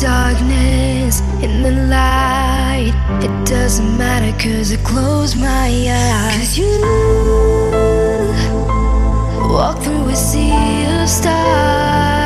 darkness, in the light. It doesn't matter, cause I close my eyes. Cause you walk through a sea of stars.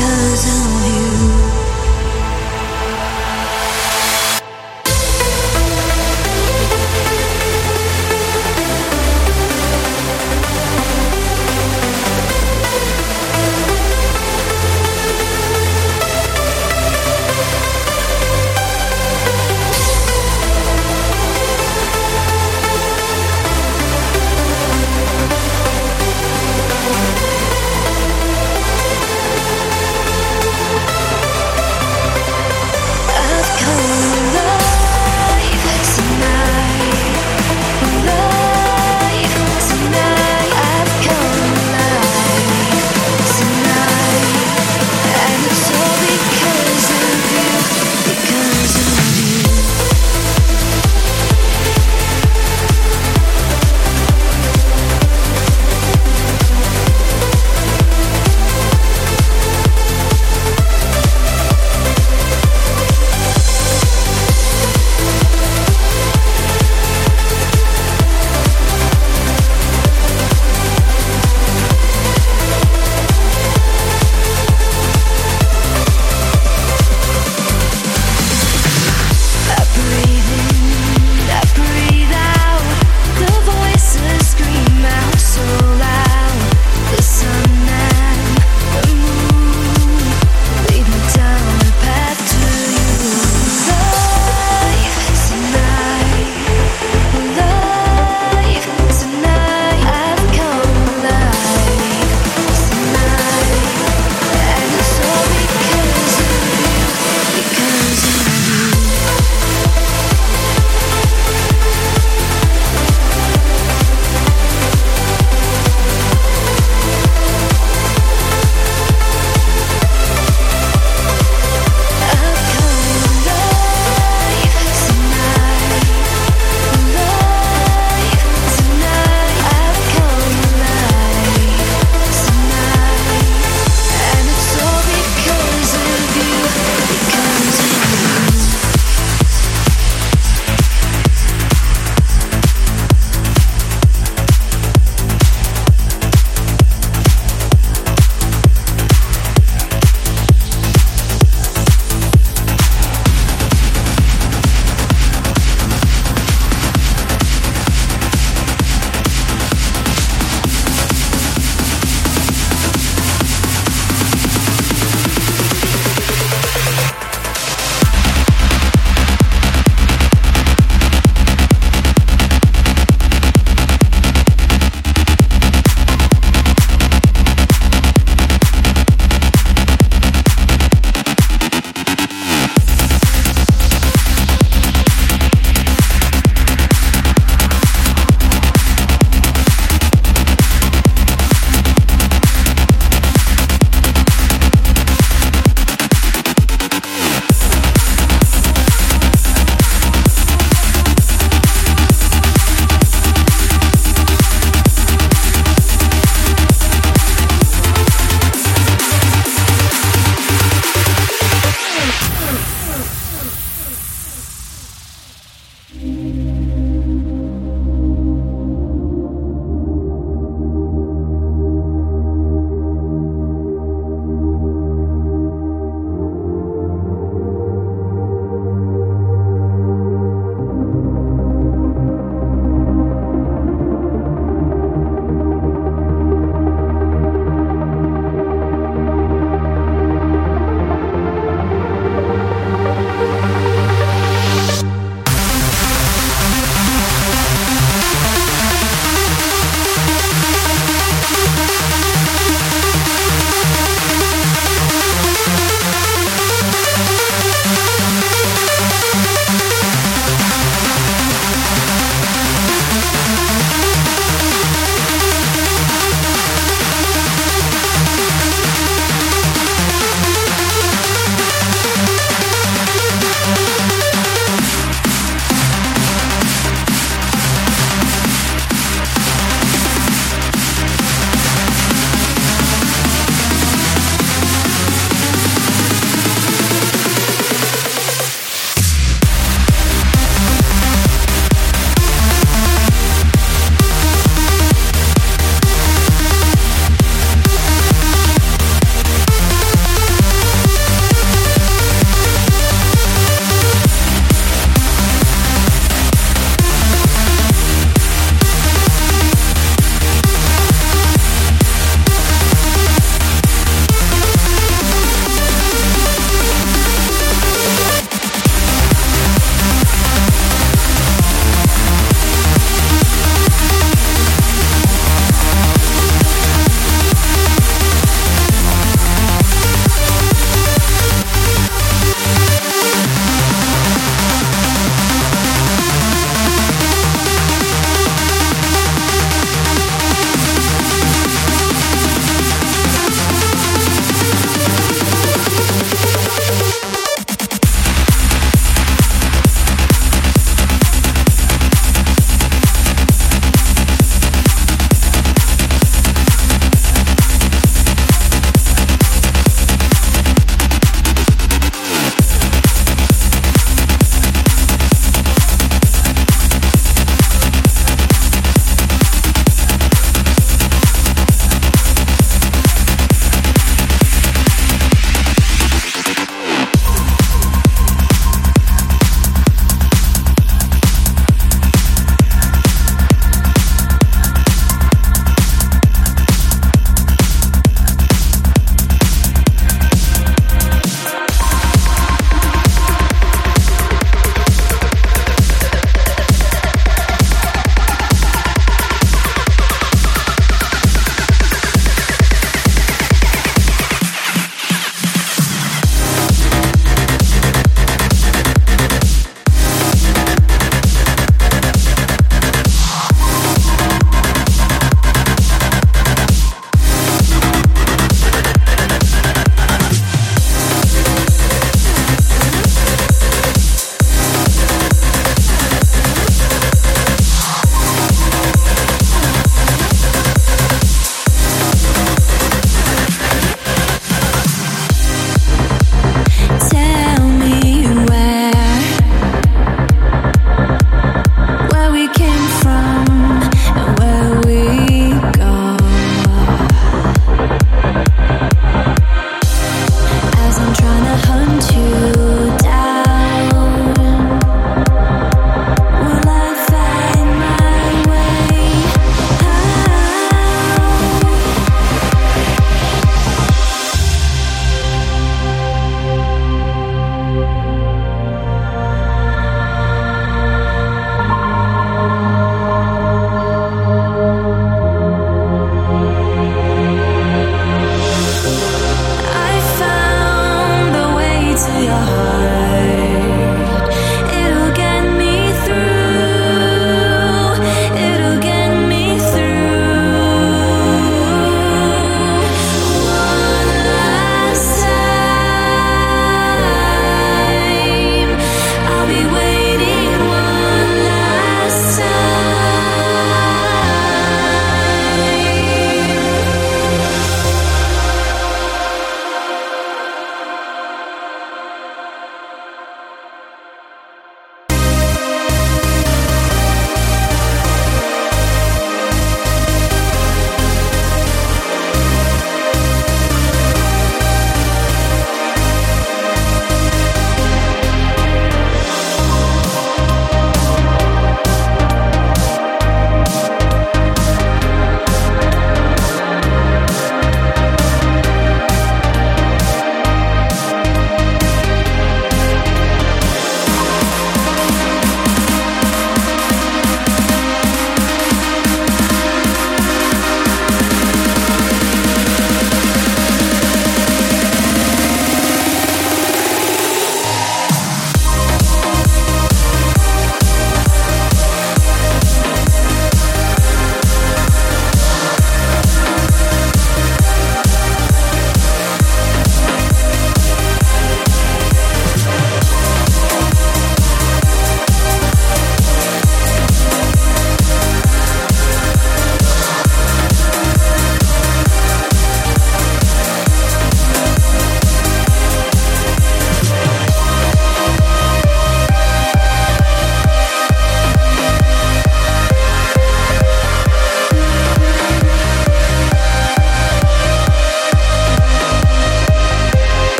Cause I'm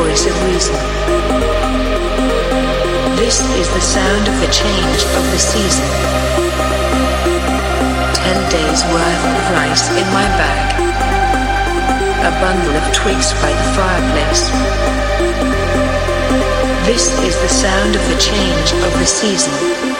voice of reason. This is the sound of the change of the season. Ten days worth of rice in my bag. A bundle of twigs by the fireplace. This is the sound of the change of the season.